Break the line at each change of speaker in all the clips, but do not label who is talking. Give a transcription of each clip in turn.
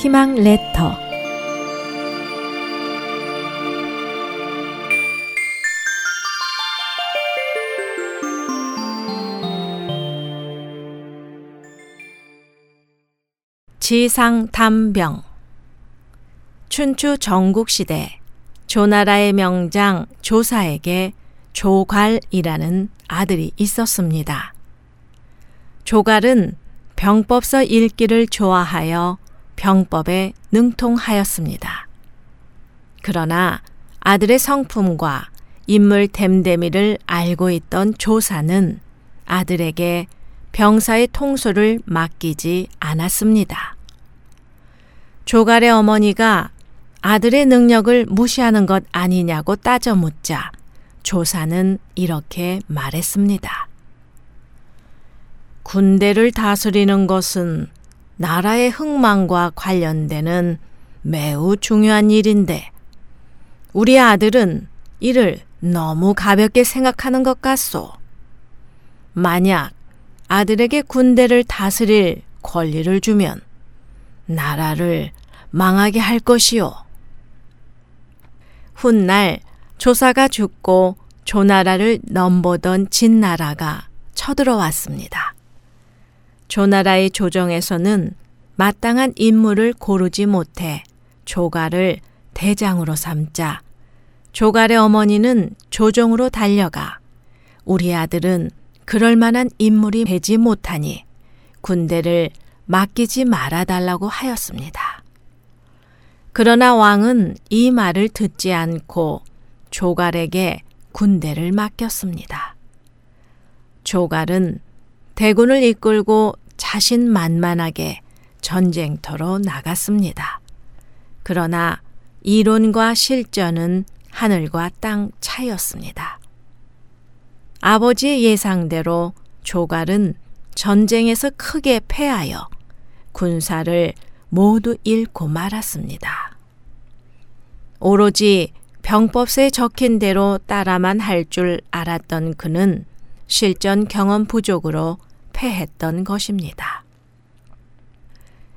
희망 레터 지상 담병 춘추 전국시대 조나라의 명장 조사에게 조괄이라는 아들이 있었습니다. 조갈은 병법서 읽기를 좋아하여 병법에 능통하였습니다. 그러나 아들의 성품과 인물 됨됨이를 알고 있던 조사는 아들에게 병사의 통솔을 맡기지 않았습니다. 조갈의 어머니가 아들의 능력을 무시하는 것 아니냐고 따져 묻자 조사는 이렇게 말했습니다. 군대를 다스리는 것은 나라의 흥망과 관련되는 매우 중요한 일인데 우리 아들은 이를 너무 가볍게 생각하는 것 같소. 만약 아들에게 군대를 다스릴 권리를 주면 나라를 망하게 할 것이요. 훗날 조사가 죽고 조나라를 넘보던 진나라가 쳐들어왔습니다. 조나라의 조정에서는 마땅한 인물을 고르지 못해 조가를 대장으로 삼자 조갈의 어머니는 조정으로 달려가 우리 아들은 그럴 만한 인물이 되지 못하니 군대를 맡기지 말아달라고 하였습니다. 그러나 왕은 이 말을 듣지 않고 조갈에게 군대를 맡겼습니다. 조갈은 대군을 이끌고 자신만만하게 전쟁터로 나갔습니다. 그러나 이론과 실전은 하늘과 땅 차이였습니다. 아버지의 예상대로 조갈은 전쟁에서 크게 패하여 군사를 모두 잃고 말았습니다. 오로지 병법서에 적힌 대로 따라만 할 줄 알았던 그는 실전 경험 부족으로 패했던 것입니다.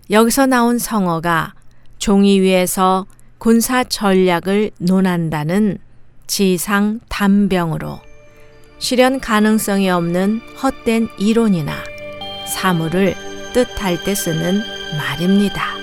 여기서 나온 성어가 종이 위에서 군사 전략을 논한다는 지상 담병으로 실현 가능성이 없는 헛된 이론이나 사물을 뜻할 때 쓰는 말입니다.